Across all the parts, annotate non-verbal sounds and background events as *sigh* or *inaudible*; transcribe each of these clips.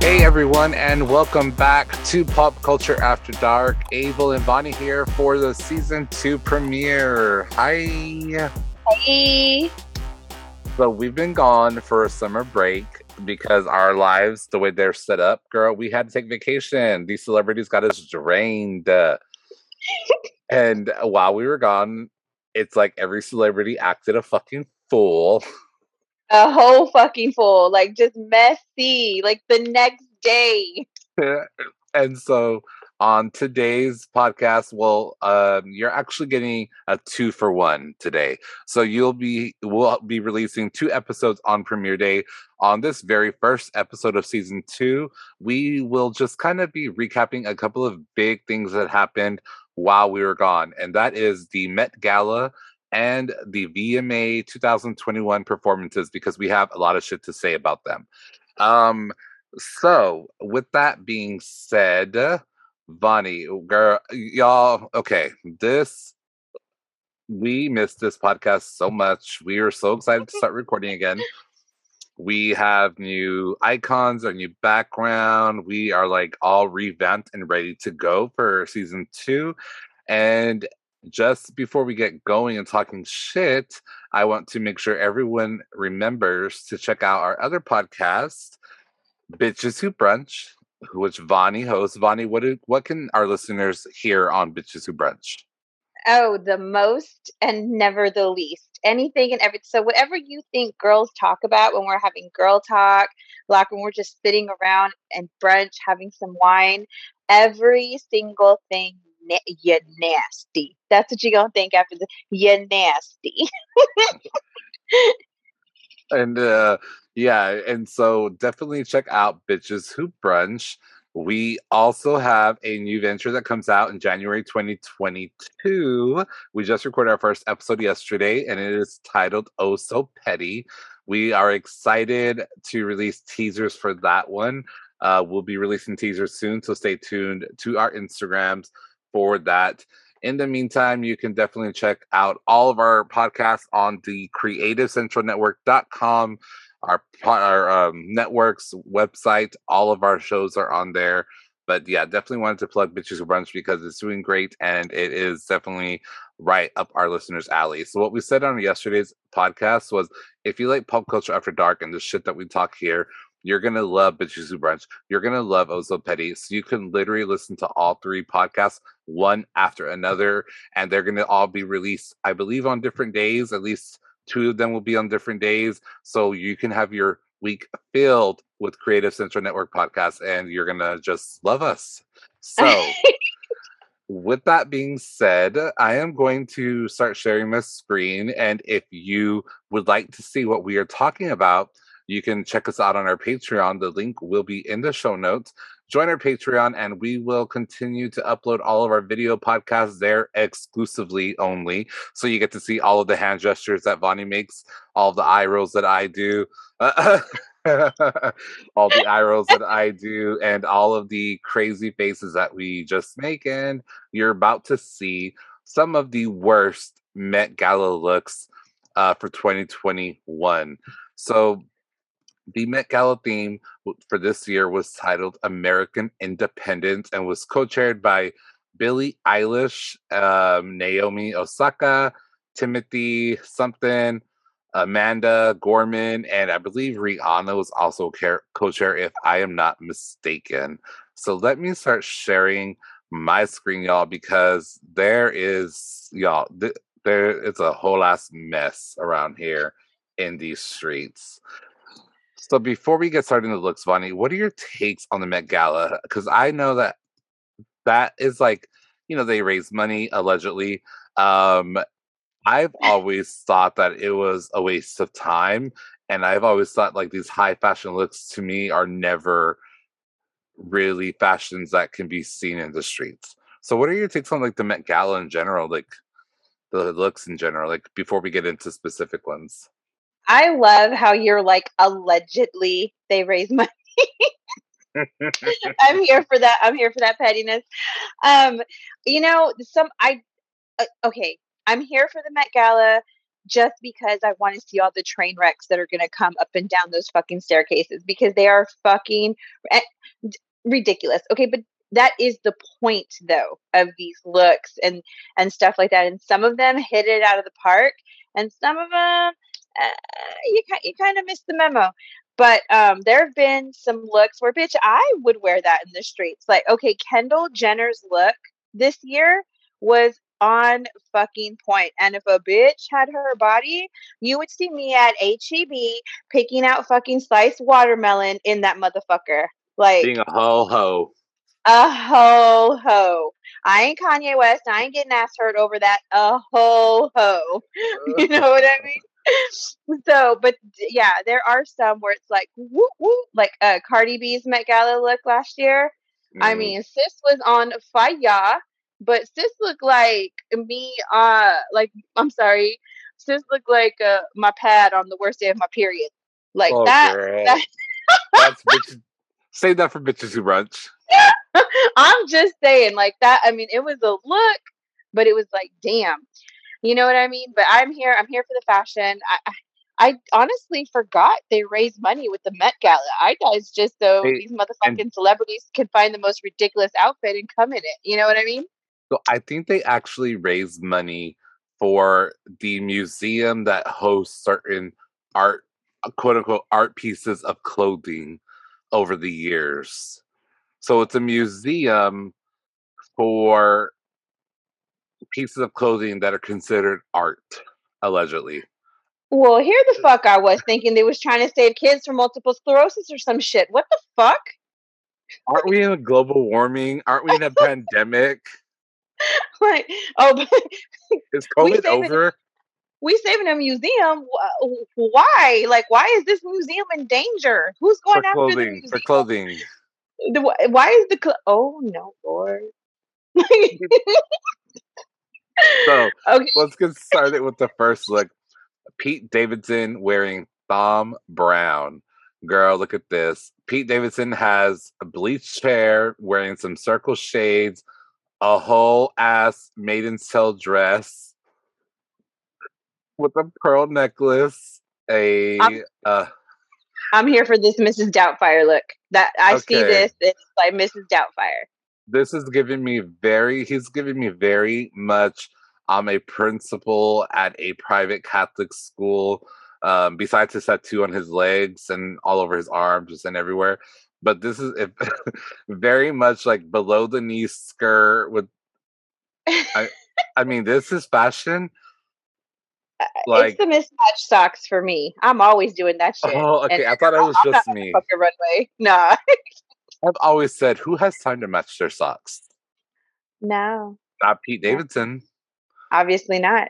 Hey everyone, and welcome back to Pop Culture After Dark. Abel and Vonnie here for the season two premiere. Hi. Hey. So we've been gone for a summer break because our lives, the way they're set up, girl, we had to take vacation. These celebrities got us drained. And while we were gone, it's like every celebrity acted a fucking fool. A whole fucking fool. Like just messy. Like the next day. *laughs* and so on today's podcast well um, you're actually getting a two for one today so you'll be we'll be releasing two episodes on premiere day on this very first episode of season two we will just kind of be recapping a couple of big things that happened while we were gone and that is the met gala and the vma 2021 performances because we have a lot of shit to say about them um so with that being said Vonnie, girl, y'all, okay, this we missed this podcast so much. We are so excited to start recording again. We have new icons, a new background. We are like all revamped and ready to go for season two. And just before we get going and talking shit, I want to make sure everyone remembers to check out our other podcast, Bitches Who Brunch which Vonnie hosts. Vonnie, what do, what can our listeners hear on Bitches Who Brunch? Oh, the most and never the least. Anything and everything. So whatever you think girls talk about when we're having girl talk, like when we're just sitting around and brunch having some wine, every single thing you nasty. That's what you're gonna think after the you nasty. and uh yeah, and so definitely check out Bitches Who Brunch. We also have a new venture that comes out in January 2022. We just recorded our first episode yesterday, and it is titled Oh So Petty. We are excited to release teasers for that one. Uh, we'll be releasing teasers soon, so stay tuned to our Instagrams for that. In the meantime, you can definitely check out all of our podcasts on the creativecentralnetwork.com our our um, networks website. All of our shows are on there. But yeah, definitely wanted to plug Bitches Brunch because it's doing great and it is definitely right up our listeners' alley. So what we said on yesterday's podcast was if you like pop culture after dark and the shit that we talk here, you're gonna love Bitches Who Brunch. You're gonna love Ozo Petty. So you can literally listen to all three podcasts one after another, and they're gonna all be released, I believe, on different days, at least Two of them will be on different days. So you can have your week filled with Creative Central Network podcasts and you're going to just love us. So, with that being said, I am going to start sharing my screen. And if you would like to see what we are talking about, you can check us out on our Patreon. The link will be in the show notes join our Patreon, and we will continue to upload all of our video podcasts there exclusively only. So you get to see all of the hand gestures that Vonnie makes, all the eye rolls that I do. *laughs* all the eye rolls that I do, and all of the crazy faces that we just make. And you're about to see some of the worst Met Gala looks uh, for 2021. So the Met Gala theme for this year was titled American Independence and was co chaired by Billie Eilish, um, Naomi Osaka, Timothy something, Amanda Gorman, and I believe Rihanna was also co chair, if I am not mistaken. So let me start sharing my screen, y'all, because there is, y'all, th- there is a whole ass mess around here in these streets. So before we get started in the looks, Vonnie, what are your takes on the Met Gala? Because I know that that is like, you know, they raise money allegedly. Um, I've *laughs* always thought that it was a waste of time, and I've always thought like these high fashion looks to me are never really fashions that can be seen in the streets. So, what are your takes on like the Met Gala in general, like the looks in general, like before we get into specific ones? I love how you're like allegedly they raise money. *laughs* I'm here for that. I'm here for that pettiness. Um, you know, some I uh, okay. I'm here for the Met Gala just because I want to see all the train wrecks that are going to come up and down those fucking staircases because they are fucking eh, ridiculous. Okay, but that is the point though of these looks and and stuff like that and some of them hit it out of the park and some of them uh, you, you kind of missed the memo but um, there have been some looks where bitch i would wear that in the streets like okay kendall jenner's look this year was on fucking point. And if a bitch had her body, you would see me at HEB picking out fucking sliced watermelon in that motherfucker. Like being a ho ho a ho ho. I ain't Kanye West. I ain't getting ass hurt over that. A ho ho. *laughs* You know what I mean? *laughs* So, but yeah, there are some where it's like woo woo, like uh, Cardi B's Met Gala look last year. Mm. I mean, sis was on fire, but sis looked like me. Uh, like I'm sorry, sis looked like uh, my pad on the worst day of my period. Like oh, that. that That's bitch. Save that for bitches who brunch. *laughs* I'm just saying, like that. I mean, it was a look, but it was like, damn, you know what I mean? But I'm here. I'm here for the fashion. I, I honestly forgot they raised money with the Met Gala. I it's just so hey, these motherfucking celebrities can find the most ridiculous outfit and come in it. You know what I mean? So I think they actually raised money for the museum that hosts certain art, uh, quote unquote, art pieces of clothing over the years. So it's a museum for pieces of clothing that are considered art, allegedly. Well, here the fuck I was thinking they was trying to save kids from multiple sclerosis or some shit. What the fuck? Aren't we in a global warming? Aren't we in a pandemic? *laughs* Like, oh, *laughs* is COVID over? we saving a museum. Why? Like, why is this museum in danger? Who's going for after clothing, the museum? For clothing. The, why is the cl- oh no, Lord. *laughs* so *laughs* okay. let's get started with the first look. Pete Davidson wearing Thom Browne. Girl, look at this. Pete Davidson has a bleached hair, wearing some circle shades, a whole ass Maiden's Tale dress with a pearl necklace, a I'm, uh, I'm here for this Mrs. Doubtfire look. That I okay. see this, it's like Mrs. Doubtfire. This is giving me very he's giving me very much I'm a principal at a private Catholic school. Um, besides his tattoo on his legs and all over his arms and everywhere. But this is *laughs* very much like below the knee skirt with I, *laughs* I mean, this is fashion like, it's the mismatched socks for me. I'm always doing that shit. Oh, okay. And I thought it was I'm just me. Fucking runway. *laughs* Nah. I've always said, who has time to match their socks? No. Not Pete Davidson. Obviously not.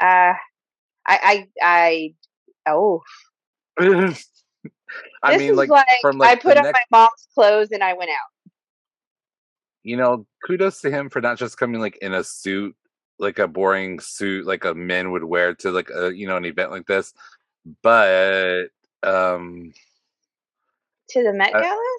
Uh, I, I, I, oh. *laughs* I this mean, like, like, from like I put on next... my mom's clothes and I went out. You know, kudos to him for not just coming like in a suit like a boring suit like a men would wear to like a you know an event like this but um to the met gala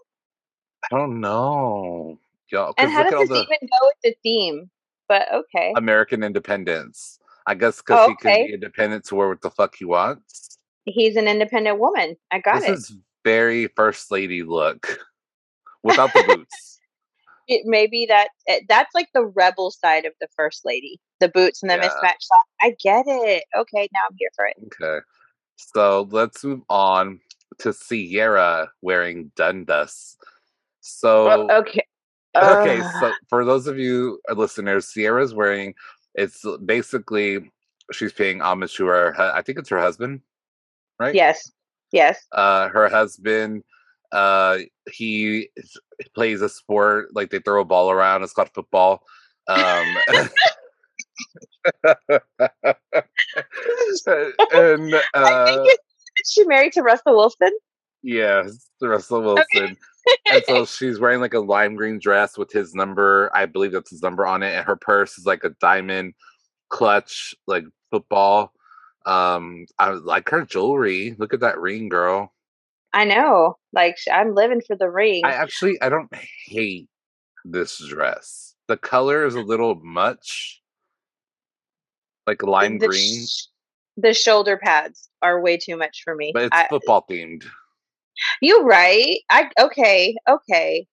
I don't know. Yo, and how does this even go with the theme? But okay. American independence. I guess because oh, okay. he can be independent to wear what the fuck he wants. He's an independent woman. I got this it. this is very first lady look *laughs* without the boots. It maybe that eh, that's like the rebel side of the first lady the boots and the yeah. mismatched socks. I get it. Okay now i'm here for it. Okay. So let's move on to Ciara wearing dundas so well, okay uh, okay so for those of you uh, listeners Ciara's wearing it's basically she's paying homage to her i think it's her husband right yes yes uh her husband uh, he plays a sport like they throw a ball around. It's called football. Um, *laughs* *laughs* and uh, she married to Russell Wilson? Yes, Russell Wilson. Okay. And so *laughs* she's wearing like a lime green dress with his number. I believe that's his number on it, and her purse is like a diamond clutch, like football. Um, I like her jewelry. Look at that ring, girl. I know. Like I'm living for the ring. I actually I don't hate this dress. The color is a little much, like lime the, green, sh- the shoulder pads are way too much for me. but it's I, football themed. You right. I okay, okay.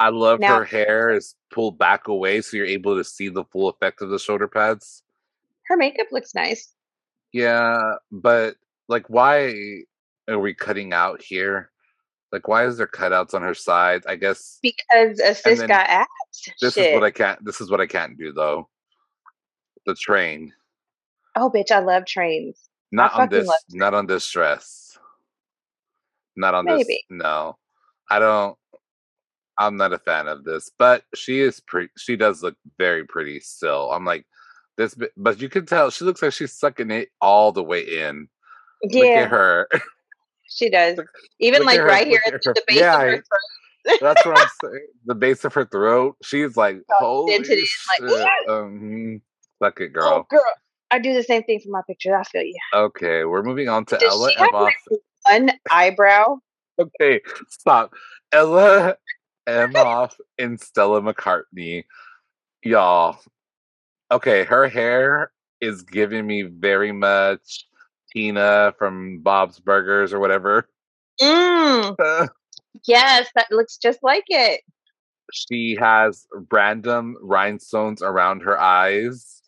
I love Now- her hair is pulled back away, so you're able to see the full effect of the shoulder pads. Her makeup looks nice. Yeah, but like, why are we cutting out here? Like, why is there cutouts on her side? I guess Because a sis got abs. this Shit. is what I can't. This is what I can't do though. The train, oh bitch, I love trains. not on this, not on this dress. Not on this. No, I don't. I'm not a fan of this, but she is pretty. She does look very pretty still. I'm like this, but you can tell she looks like she's sucking it all the way in. Look Yeah, at her. she does. Even look like her- right here at the base yeah, of her throat. That's what I'm *laughs* saying. The base of her throat. She's like, holy dented in, like, shit. um, suck it, Oh girl. girl, I do the same thing for my pictures. I feel you. Okay, we're moving on to Does Ella she have Emhoff. like one eyebrow? Okay, stop. Ella Emhoff and Stella McCartney. Y'all. Okay, her hair is giving me very much Tina from Bob's Burgers or whatever. Mm, *laughs* yes, that looks just like it. she has random rhinestones around her eyes.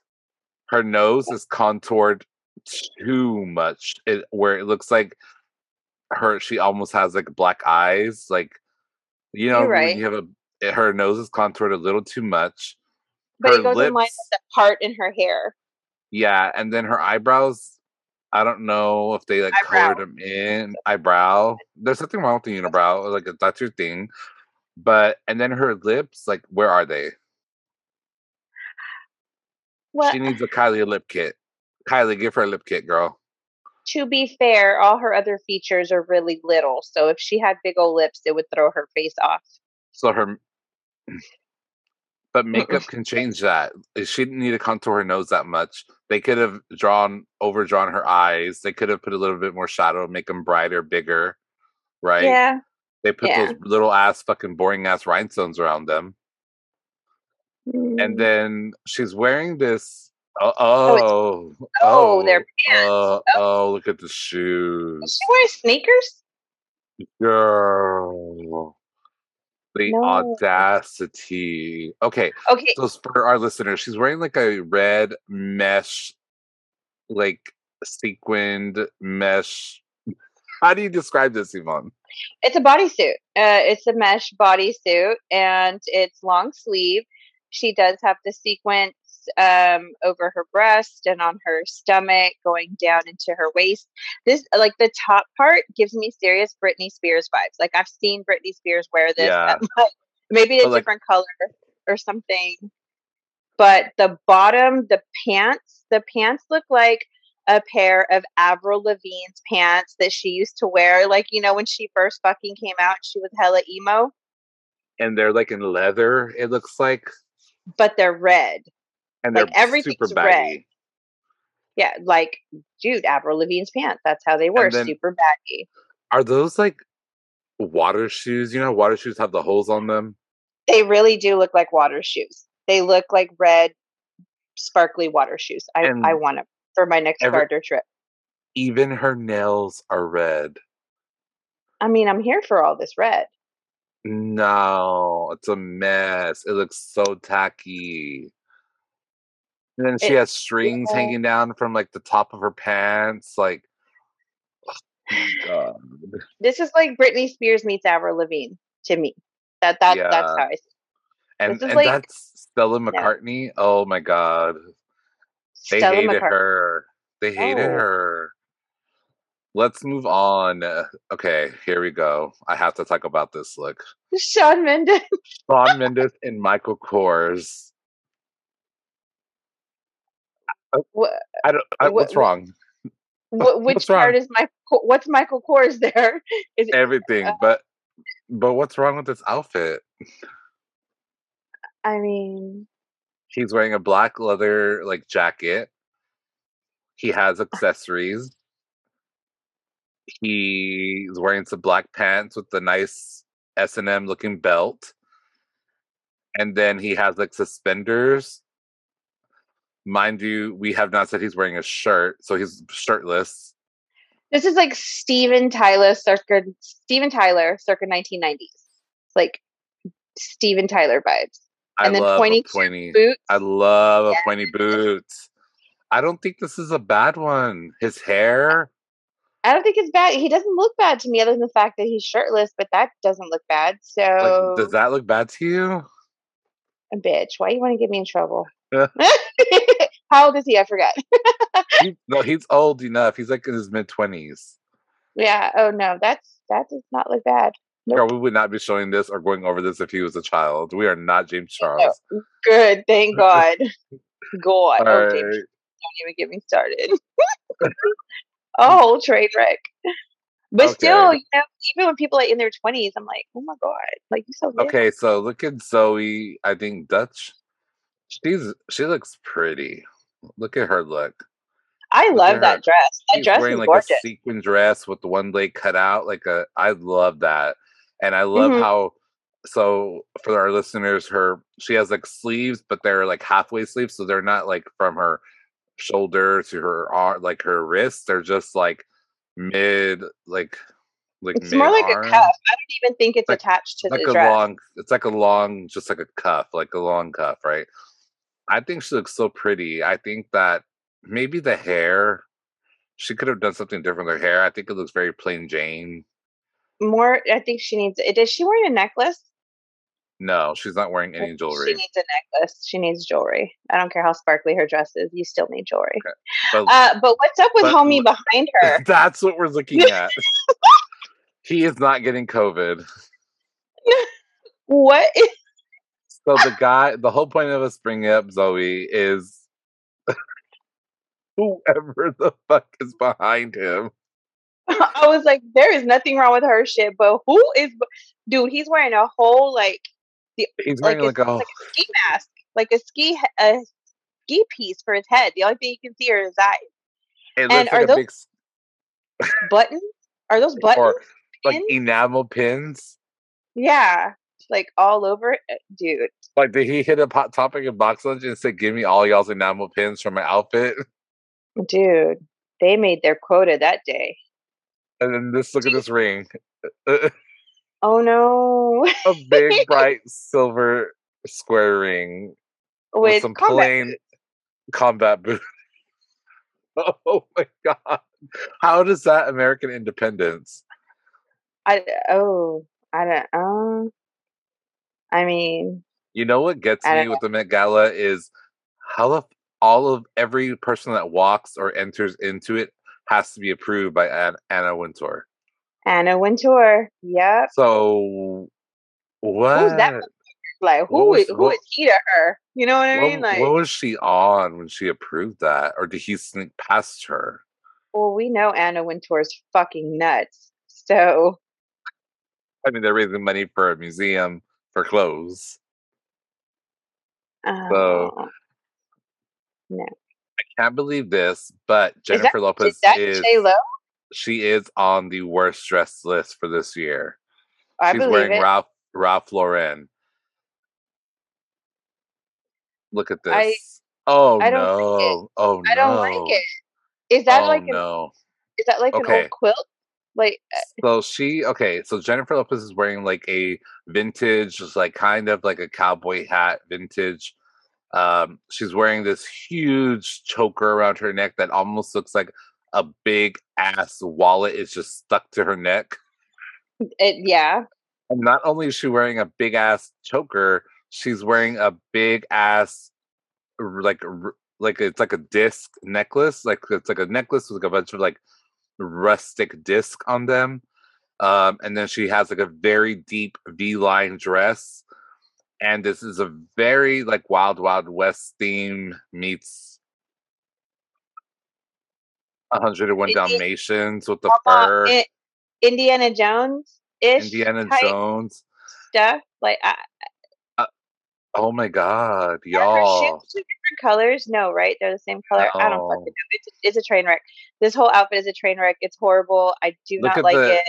Her nose is contoured too much, it, where it looks like her. She almost has like black eyes, like you know, right. you have a eh, her nose is contoured a little too much. But her it goes in line lips- with the part in her hair. Yeah, and then her eyebrows. I don't know if they like Eyebrow. colored them in eyebrow. There's nothing wrong with the unibrow, like that's your thing. But and then her lips, like where are they? Well, She needs a *sighs* Kylie lip kit. Kylie, give her a lip kit, girl. To be fair, all her other features are really little. So if she had big old lips, it would throw her face off. So her, *clears throat* but makeup *laughs* can change that. She didn't need to contour her nose that much. They could have drawn overdrawn her eyes. They could have put a little bit more shadow, make them brighter, bigger, right? Yeah. They put yeah. those little ass fucking boring ass rhinestones around them, and Mm. then she's wearing this. Oh, Oh, oh, oh, they're pants. Oh, Oh. oh, look at the Is shoes. she wearing sneakers? Girl. The No. audacity. Okay, Okay. so for our listeners, she's wearing like a red mesh, like sequined mesh. How do you describe this, Yvonne? It's a bodysuit. Uh, it's a mesh bodysuit and it's long sleeve. She does have the sequence um, over her breast and on her stomach going down into her waist. This, like the top part, gives me serious Britney Spears vibes. Like I've seen Britney Spears wear this. Yeah. *laughs* maybe a like- different color or something. But the bottom, the pants, the pants look like a pair of Avril Lavigne's pants that she used to wear, like you know when she first fucking came out, she was hella emo, And they're like in leather, it looks like. but they're red. And Like, they're everything's super red. Yeah, like dude, Avril Lavigne's pants. That's how they were, then- super baggy. Are those like water shoes? You know, water shoes have the holes on them. They really do look like water shoes. They look like red, sparkly water shoes. I And I want them for my next every- Gardner trip. Even her nails are red. I mean, I'm here for all this red. No, it's a mess. It looks so tacky. And then she It- has strings yeah. hanging down from like the top of her pants. Like, *sighs* oh God. This is like Britney Spears meets Avril Lavigne to me. That that that's Yeah. how I see. And, and like- that's Stella McCartney. Oh my God. They Stella hated McCartney. her. They hated Oh. her. Let's move on. Okay, here we go. I have to talk about this look. Shawn Mendes. Shawn Mendes and Michael Kors. What, I don't. I, what's what- wrong? *laughs* what, which What's part wrong? is my? What's Michael Kors there? *laughs* Is it, Everything, uh but but what's wrong with this outfit? I mean, He's wearing a black leather like jacket. He has *laughs* accessories. he's wearing some black pants with the nice S and M looking belt, and then he has like suspenders. Mind you, we have not said he's wearing a shirt, so he's shirtless. This is like Steven Tyler circa Steven Tyler circa 1990s, like Steven Tyler vibes. I then love pointy pointy. Boots. I love Yeah. a pointy boots. I don't think this is a bad one. His hair, I don't think it's bad. He doesn't look bad to me, other than the fact that he's shirtless. But that doesn't look bad. So, like, does that look bad to you? a bitch, why you want to get me in trouble? *laughs* How old is he? I forgot. *laughs* He- no, he's old enough. He's like in his mid twenties. yeah. Oh no, that's that does not look bad. Nope. Girl, we would not be showing this or going over this if he was a child. We are not James Charles. Good. Thank *laughs* God. God. All Oh, James, right. don't even get me started. a whole train wreck. But still, you know, even when people are in their twenties, I'm like, oh my god, like you so little. Okay, so look at Zoe. I think Deutch. She's she looks pretty. Look at her look. I Look love that dress. That She's dress wearing is like gorgeous. a sequin dress with the one leg cut out. Like a, I love that, and I love Mhm. how. So for our listeners, her she has like sleeves, but they're like halfway sleeves, so they're not like from her shoulder to her arm, like her wrist. They're just like mid, like like It's more like a cuff. I don't even think it's Like- attached to like the a dress. long it's like a long just like a cuff like a long cuff right i think she looks so pretty i think that maybe the hair she could have done something different with her hair i think it looks very plain jane More, I think she needs. Is she wearing a necklace? no she's not wearing any jewelry. She needs a necklace. She needs jewelry. I don't care how sparkly her dress is. You still need jewelry. but Uh, but what's up with But homie behind *laughs* her? that's what we're looking *laughs* at he is not getting covid *laughs* what? is- so the guy the whole point of us bringing up zoe is *laughs* whoever the fuck is behind him *laughs* I was like, there is nothing wrong with her shit, but who is? Dude, he's wearing a whole like the, he's like wearing a, like, a like a ski mask, like a ski a ski piece for his head. The only thing you can see are his eyes. it and looks are like a those big Buttons? Are those buttons? or like enamel pins. yeah, like all over Uh, dude. Like, did he hit a hot topic in box lunch and said, "Give me all y'all's enamel pins from my outfit"? Dude, they made their quota that day. And then this, look at this ring, *laughs* Oh no, a big *laughs* bright silver square ring with, with some combat plain combat boots. *laughs* oh my god! How does that American independence? I oh I don't um. I mean, You know what gets me with the Met Gala is how the, all of every person that walks or enters into it has to be approved by An- Anna Wintour. Anna Wintour. Yep. So what? that *laughs* Like who was- is who what- is he to her? You know what I what, mean? Like, what was she on when she approved that, or did he sneak past her? well, we know Anna Wintour's fucking nuts. So I mean, they're raising money for a museum for clothes. So- oh. no. I Can't believe this, but is that, Jennifer Lopez is that is J Lo? she is on the worst dressed list for this year. I She's wearing it. Ralph Ralph Lauren. Look at this. Oh, I- oh I don't like no! Oh no! I don't like it. Is that oh like no! is that like an old quilt? Like uh, So she okay. So Jennifer Lopez is wearing like a vintage, just like kind of like a cowboy hat, vintage. Um, she's wearing this huge choker around her neck that almost looks like a big ass wallet is just stuck to her neck. it, yeah. And not only is she wearing a big ass choker, she's wearing a big ass like like it's like a disc necklace. Like it's like a necklace with like a bunch of like rustic disc on them. Um, and then she has like a very deep V-line dress. And this is a very like Wild Wild West theme meets 101 Indi- Dalmatians with the Almo- fur, Indiana Jones ish Indiana Jones. stuff. Like I, Oh my god, Are her y'all. shoes two different colors? No, right? They're the same color. I don't fucking oh. know. It's, it's a train wreck. This whole outfit is a train wreck. It's horrible. I do Look not like it.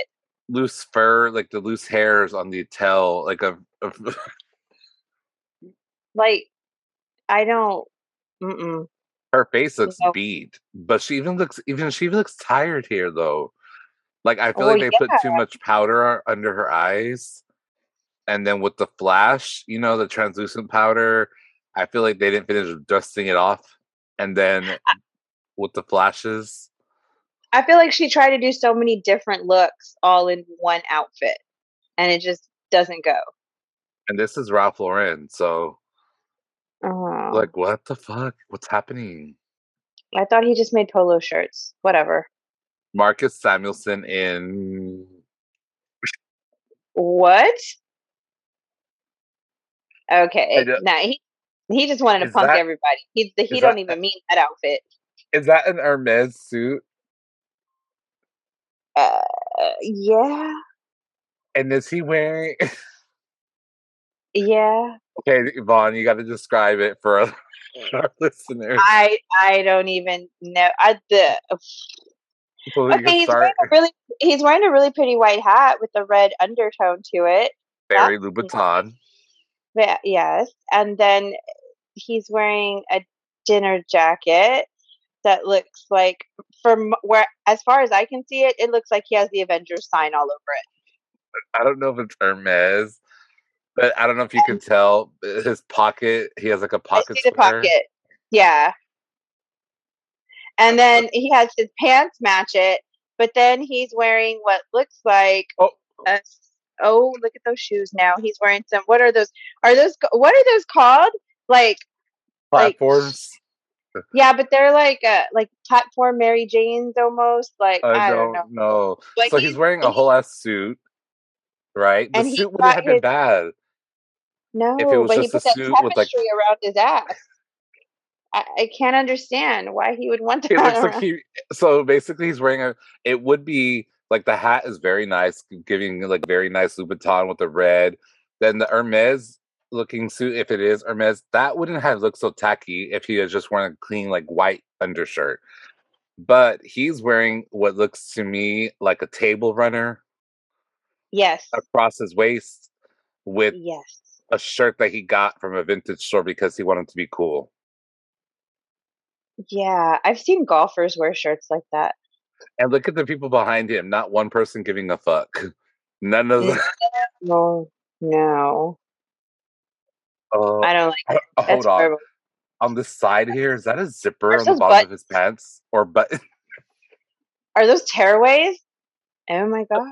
loose fur, like the loose hairs on the tail, like a, *laughs* a Like I don't. Mm-mm. her face looks No. beat, but she even looks even she looks tired here though. Like I feel Well, like they put too much powder under her eyes, and then with the flash, you know, the translucent powder, I feel like they didn't finish dusting it off, and then with the flashes, I feel like she tried to do so many different looks all in one outfit, and it just doesn't go. and this is Ralph Lauren, so Oh, like what the fuck? What's happening? I thought he just made polo shirts. Whatever. Marcus Samuelsson in What? Okay. Nah, he he just wanted to punk that- everybody. He he don't that- even mean that outfit. is that an Hermes suit? Uh, yeah, And is he wearing? *laughs* yeah. okay, Yvonne, you got to describe it for our, our listeners. I I don't even know. I the So okay. He's start wearing a really he's wearing a really pretty white hat with a red undertone to it. Barry that's Louboutin. Yes, and then he's wearing a dinner jacket that looks like from where as far as I can see it, it looks like he has the Avengers sign all over it. I don't know if it's Hermes, but I don't know if you can tell uh, his pocket. He has like a pocket see the pocket. Yeah. And then he has his pants match it, but then he's wearing what looks like Oh, a oh, look at those shoes now. He's wearing some what are those are those what are those called? Like like- *laughs* yeah, but they're like uh like platform Mary Janes almost. Like I, I, don't don't know. know. So he's wearing a whole ass suit, right? The suit wouldn't have been his- bad. No, if it was but he just a put that suit with, like- tapestry around his ass. I, I can't understand why he would want that. It looks like he. So basically, he's wearing a. It would be like the hat is very nice, giving like very nice Louboutin with the red. Then the Hermes looking suit, if it is Hermes, that wouldn't have looked so tacky if he had just worn a clean like white undershirt. But he's wearing what looks to me like a table runner yes, across his waist with yes. a shirt that he got from a vintage store because he wanted to be cool. Yeah, I've seen golfers wear shirts like that. And look at the people behind him. Not one person giving a fuck. *laughs* None of them. No, no, Oh, I don't like. hold on. horrible. On the side here, is that a zipper on the bottom of his pants or button? *laughs* Are those tearaways? Oh my god!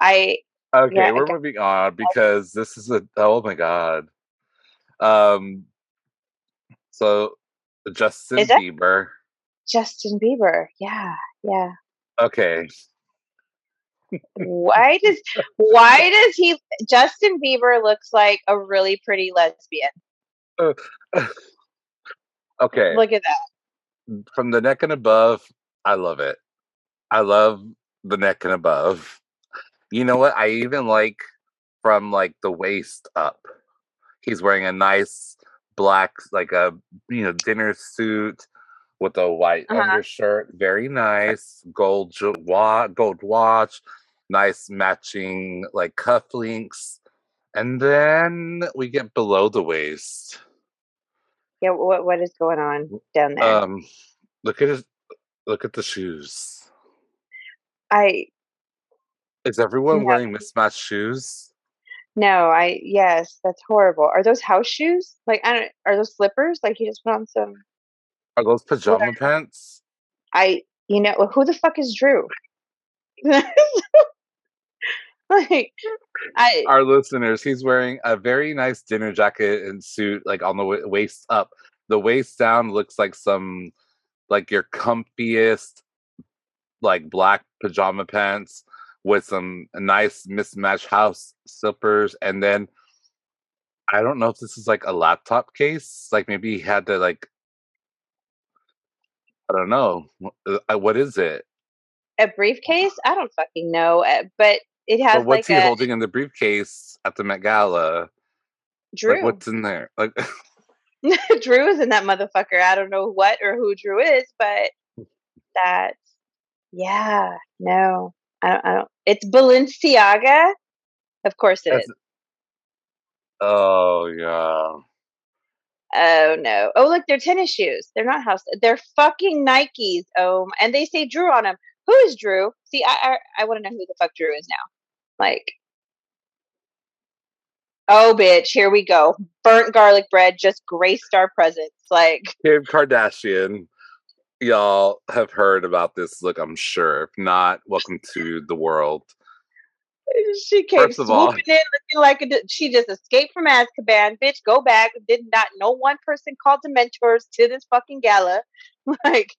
I Okay, Yeah, we're moving on because this is a. Oh my god. Um. So, Justin Bieber. Justin Bieber. Yeah, yeah. Okay. Why does why does he Justin Bieber looks like a really pretty lesbian? *laughs* Okay. Look at that. From the neck and above, I love it. I love the neck and above. You know what? I even like from like the waist up. He's wearing a nice black, like a you know dinner suit with a white Uh-huh. undershirt. Very nice gold ju- wa- gold watch, nice matching like cufflinks, and then we get below the waist. Yeah, what what is going on down there? Um, look at his, look at the shoes. I Is everyone wearing mismatched shoes? no, I yes, that's horrible. Are those house shoes? Like I don't are those slippers? Like you just put on some Are those pajama pants? I you know who the fuck is Drew? *laughs* like I Our listeners, he's wearing a very nice dinner jacket and suit, like on the wa- waist up. The waist down looks like some, like your comfiest, like black pajama pants with some nice mismatched house slippers, and then I don't know if this is like a laptop case. Like maybe he had to like, I don't know, uh, what is it? a briefcase? I don't fucking know, uh, but it has But what's like he a holding in the briefcase at the Met Gala? Drew. Like, what's in there? Like, *laughs* *laughs* Drew is in that motherfucker. I don't know what or who Drew is, but that, yeah, no, I don't. I don't it's Balenciaga. Of course it That's- is. oh yeah. Oh no! Oh look, they're tennis shoes. They're not house. They're fucking Nikes. Oh, and they say Drew on them. Who is Drew? See, I I, I want to know who the fuck Drew is now. Like, oh bitch, here we go. Burnt garlic bread just graced our presence. Like, *laughs* Kim Kardashian. Y'all have heard about this look, I'm sure. If not, welcome to the world. *laughs* she came First of all- swooping in looking like a, she just escaped from Azkaban. Bitch, go back. Did not no one person called the mentors to this fucking gala. *laughs* Like,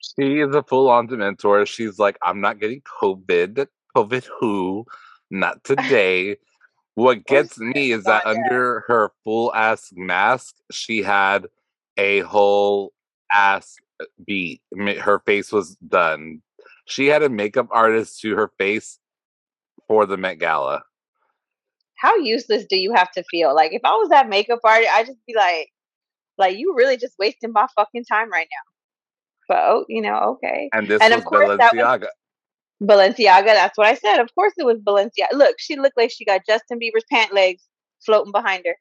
She is a full on dementor. She's like, I'm not getting COVID. COVID who? Not today. What oh gets me is that under her full ass mask, she had a whole ass uh, beat. Her face was done. She had a makeup artist to her face for the Met Gala. how useless do you have to feel? Like, if I was that makeup artist, I'd just be like, like you really just wasting my fucking time right now. But oh, you know, okay. And this And was of course that was- Balenciaga. Balenciaga, that's what I said. Of course it was Balenciaga. Look, she looked like she got Justin Bieber's pant legs floating behind her.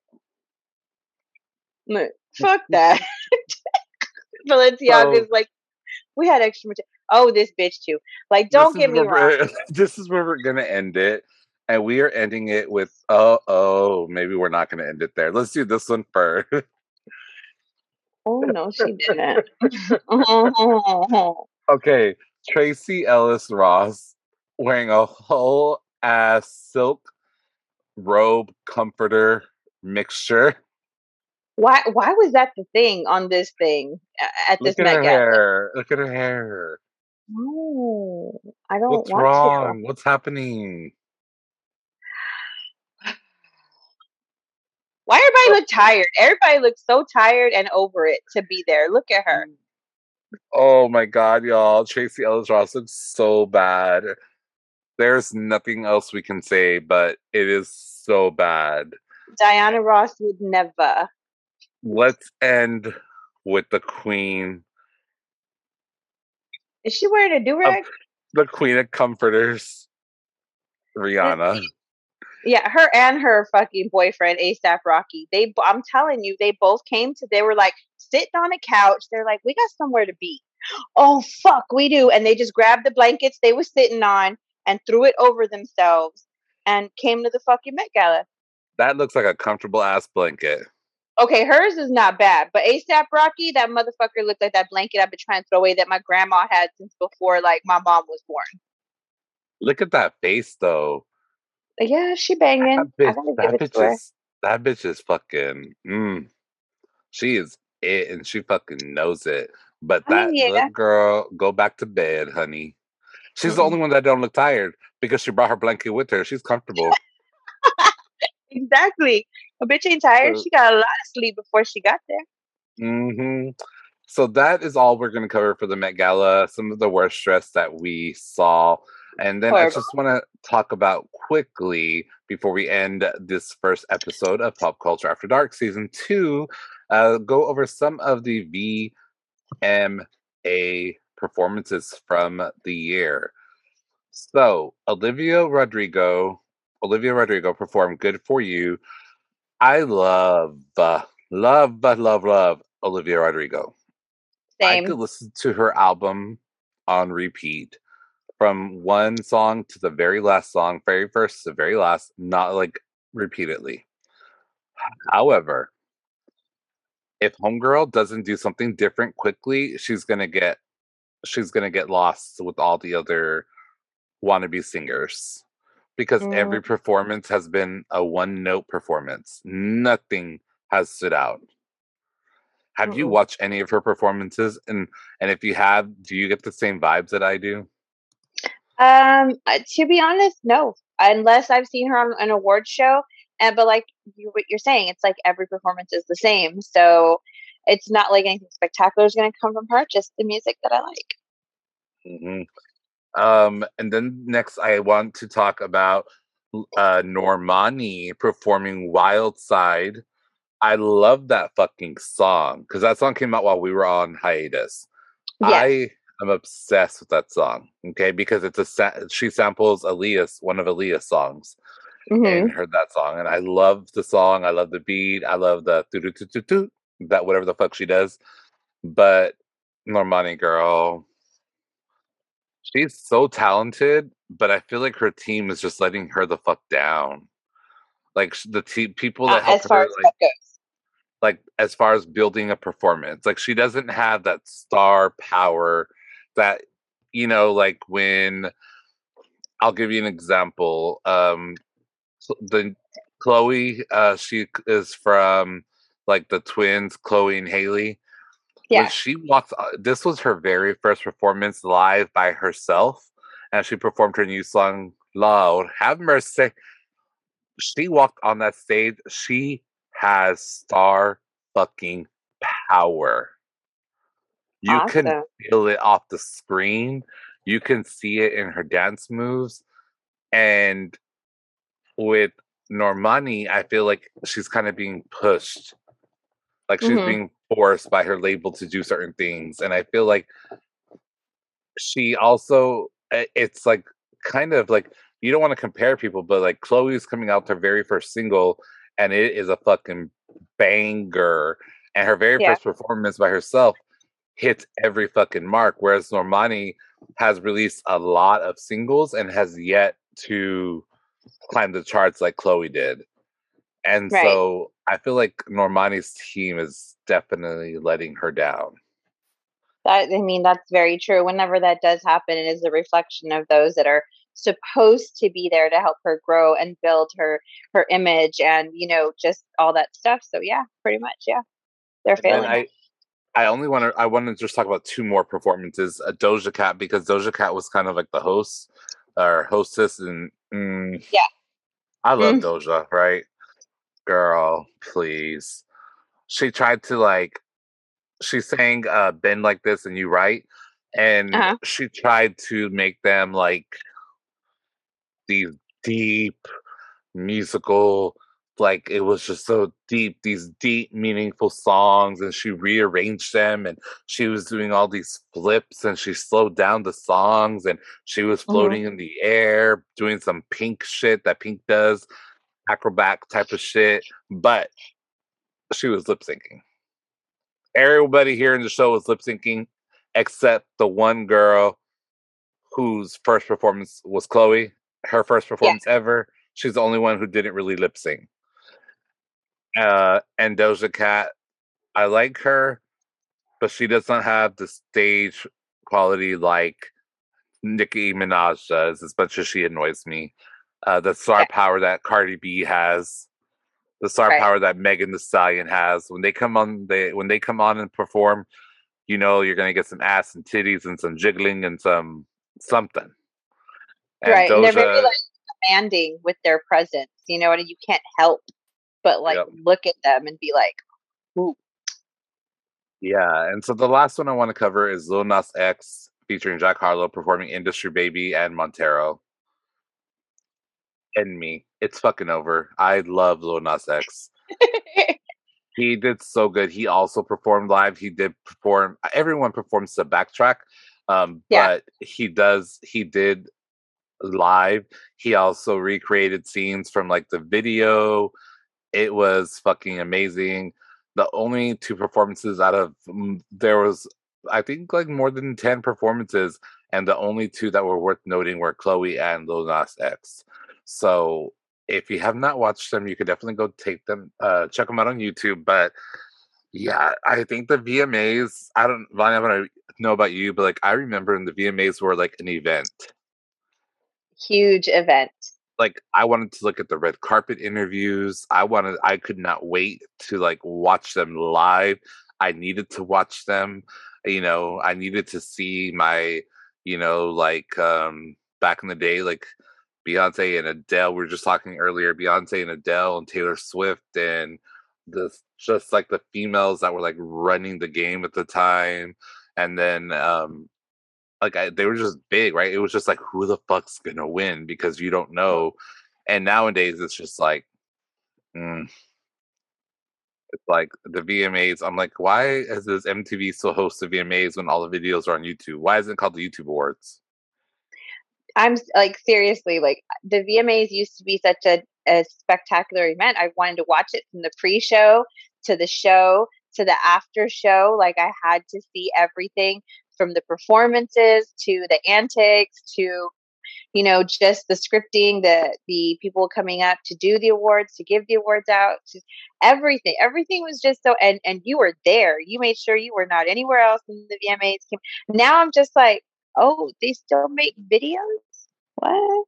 Look, fuck *laughs* that. *laughs* Balenciaga is So- like, we had extra material. Oh, this bitch too. Like, don't is get me wrong. *laughs* This is where we're gonna end it. And we are ending it with oh oh maybe we're not gonna end it there. Let's do this one first. Oh no, she didn't. *laughs* Okay, Tracee Ellis Ross wearing a whole ass silk robe comforter mixture. why? Why was that the thing on this thing at this Look at her Gala? hair. Look at her hair. No, I don't What's want wrong? What's happening? *sighs* Why everybody look tired? Everybody looks so tired and over it to be there. Look at her. Mm. Oh my god, y'all. Tracee Ellis Ross looks so bad. There's nothing else we can say, but it is so bad. Diana Ross would never. Let's end with the queen, Is she wearing a do rag? the queen of comforters, Rihanna. Yeah, her and her fucking boyfriend ASAP Rocky. They, I'm telling you, they both came to. They were like sitting on a couch. They're like, we got somewhere to be. Oh fuck, we do. And they just grabbed the blankets they were sitting on and threw it over themselves and came to the fucking Met Gala. That looks like a comfortable ass blanket. Okay, hers is not bad, but ASAP Rocky, that motherfucker looked like that blanket I've been trying to throw away that my grandma had since before like my mom was born. Look at that face though. Yeah, she banging. That bitch, that bitch is that bitch is fucking mm, she is it and she fucking knows it. But I that mean, yeah. look girl, go back to bed, honey. She's the Mm-mm. only one that don't look tired because she brought her blanket with her. She's comfortable. *laughs* Exactly. A bitch ain't tired. So- She got a lot of sleep before she got there. Mm-hmm. So that is all we're going to cover for the Met Gala. Some of the worst dress that we saw, and then I just want to talk about quickly before we end this first episode of Pop Culture After Dark season two. Uh, go over some of the VMA performances from the year. So Olivia Rodrigo, Olivia Rodrigo performed "Good for You." I love, uh, love, uh, love, love Olivia Rodrigo. Same. I could listen to her album on repeat from one song to the very last song, very first to the very last, not like repeatedly. However, if Homegirl doesn't do something different quickly, she's gonna get she's gonna get lost with all the other wannabe singers. Because every performance has been a one note performance. Nothing has stood out. Have you Mm-mm. watched any of her performances? And and if you have, do you get the same vibes that I do? Um, to be honest, no. Unless I've seen her on an award show, and but like you, what you're saying, it's like every performance is the same. So it's not like anything spectacular is going to come from her. Just the music that I like. hmm Um, and then next, I want to talk about uh, Normani performing Wild Side. I love that fucking song because that song came out while we were on hiatus. Yes. I am obsessed with that song. Okay, because it's a sa- she samples Aaliyah's one of Aaliyah's songs Mhm. and heard that song, and I love the song. I love the beat. I love the doo doo doo doo doo that whatever the fuck she does. But Normani girl, she's so talented, but I feel like her team is just letting her the fuck down. Like the te- people Uh, that help as far her, as like that goes. like as far as building a performance like she doesn't have that star power that you know like when i'll give you an example um the chloe uh she is from like the twins chloe and Halle when Yeah. she walked uh, this was her very first performance live by herself and she performed her new song Loud, have mercy. She walked on that stage she has star fucking power. You can feel it off the screen. You can see it in her dance moves and with normani i feel like she's kind of being pushed like she's Mhm. being forced by her label to do certain things and i feel like she also, it's like kind of like you don't want to compare people but like chloe's coming out her very first single and it is a fucking banger and her very Yeah. first performance by herself hits every fucking mark whereas normani has released a lot of singles and has yet to climb the charts like chloe did and Right. so i feel like normani's team is definitely letting her down That I mean, that's very true. Whenever that does happen, it is a reflection of those that are supposed to be there to help her grow and build her her image and you know just all that stuff. So yeah, pretty much, yeah, they're failing. I, I only want to. I want to just talk about two more performances. Uh, Doja Cat because Doja Cat was kind of like the host or hostess, and mm, Yeah. I love Mm. Doja. Right, girl, please. She tried to like. She sang uh, "Been Like This" and "You Right," and Uh-huh. she tried to make them like these deep musical like it was just so deep these deep meaningful songs and she rearranged them and she was doing all these flips and she slowed down the songs and she was Mhm. floating in the air doing some pink shit that pink does acrobat type of shit but she was lip syncing. Everybody here in the show was lip syncing except the one girl whose first performance was chloe her first performance ever. She's the only one who didn't really lip sync. Uh, and Doja Cat, I like her, but she does not have the stage quality like Nicki Minaj does. As much as she annoys me, uh, the star power that Cardi B has, the star Right. power that Megan Thee Stallion has. When they come on, they when they come on and perform, you know you're gonna get some ass and titties and some jiggling and some something. And right, and they're very like demanding with their presence. You know what? You can't help but like Yep. look at them and be like, "Ooh, Yeah, and so the last one I want to cover is Lil Nas X featuring Jack Harlow performing Industry Baby and Montero. And me. It's fucking over. I love Lil Nas X. *laughs* He did so good. He also performed live. He did perform everyone performs the backtrack. Um, Yeah. but he does he did live. He also recreated scenes from like the video. It was fucking amazing. The only two performances out of mm, there was I think like more than 10 performances and the only two that were worth noting were Chloe and Lil Nas X. So if you have not watched them, you could definitely go take them, uh, check them out on YouTube. But yeah, I think the VMAs, I don't, Vonnie, I don't know about you, but like I remember when the VMAs were like an event. huge event." Like I wanted to look at the red carpet interviews. I wanted, I could not wait to like watch them live. I needed to watch them. You know, I needed to see my, you know, like um back in the day, like Beyonce and Adele. We were just talking earlier, Beyonce and Adele and Taylor Swift and just like the females that were like running the game at the time. And then um like I, they were just big, right? It was just like who the fuck's gonna win because you don't know. And nowadays, it's just like, mm, it's like the VMAs. I'm like, why is this MTV still host the VMAs when all the videos are on YouTube? Why isn't it called the YouTube Awards? I'm like seriously like the VMAs used to be such a, a spectacular event. I wanted to watch it from the pre-show to the show to the after show. Like I had to see everything from the performances to the antics to you know just the scripting the the people coming up to do the awards to give the awards out just everything everything was just so and and you were there you made sure you were not anywhere else in the vmas came now i'm just like oh they still make videos what?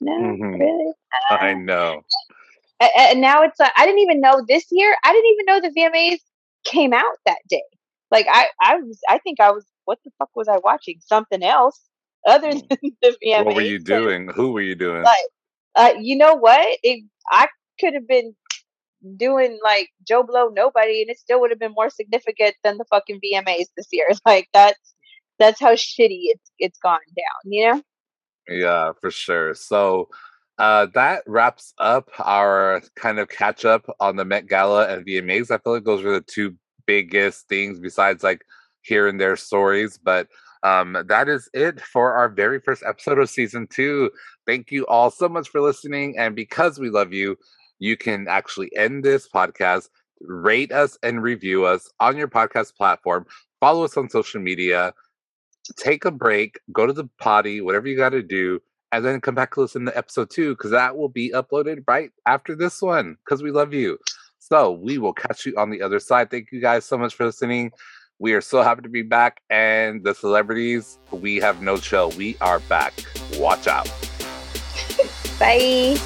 No, mm-hmm. really? Uh, I know. And now it's like I didn't even know this year. I didn't even know the VMAs came out that day. Like I, I was, I think I was. What the fuck was I watching? Something else other mm. than *laughs* the VMAs. What were you doing? Who were you doing? Like, uh, you know what? It, I could have been doing like Joe Blow nobody, and it still would have been more significant than the fucking VMAs this year. *laughs* Like that's that's how shitty it's it's gone down. You know. Yeah, for sure. So uh, that wraps up our kind of catch up on the Met Gala and VMAs. I feel like those are the two biggest things besides like hearing their stories. But um, that is it for our very first episode of season two. Thank you all so much for listening. And because we love you, you can actually end this podcast, rate us and review us on your podcast platform, follow us on social media take a break, go to the potty, whatever you got to do, and then come back to listen to episode two because that will be uploaded right after this one because we love you. So we will catch you on the other side. Thank you guys so much for listening. We are so happy to be back. And the celebrities, we have no chill. We are back. Watch out. *laughs* Bye.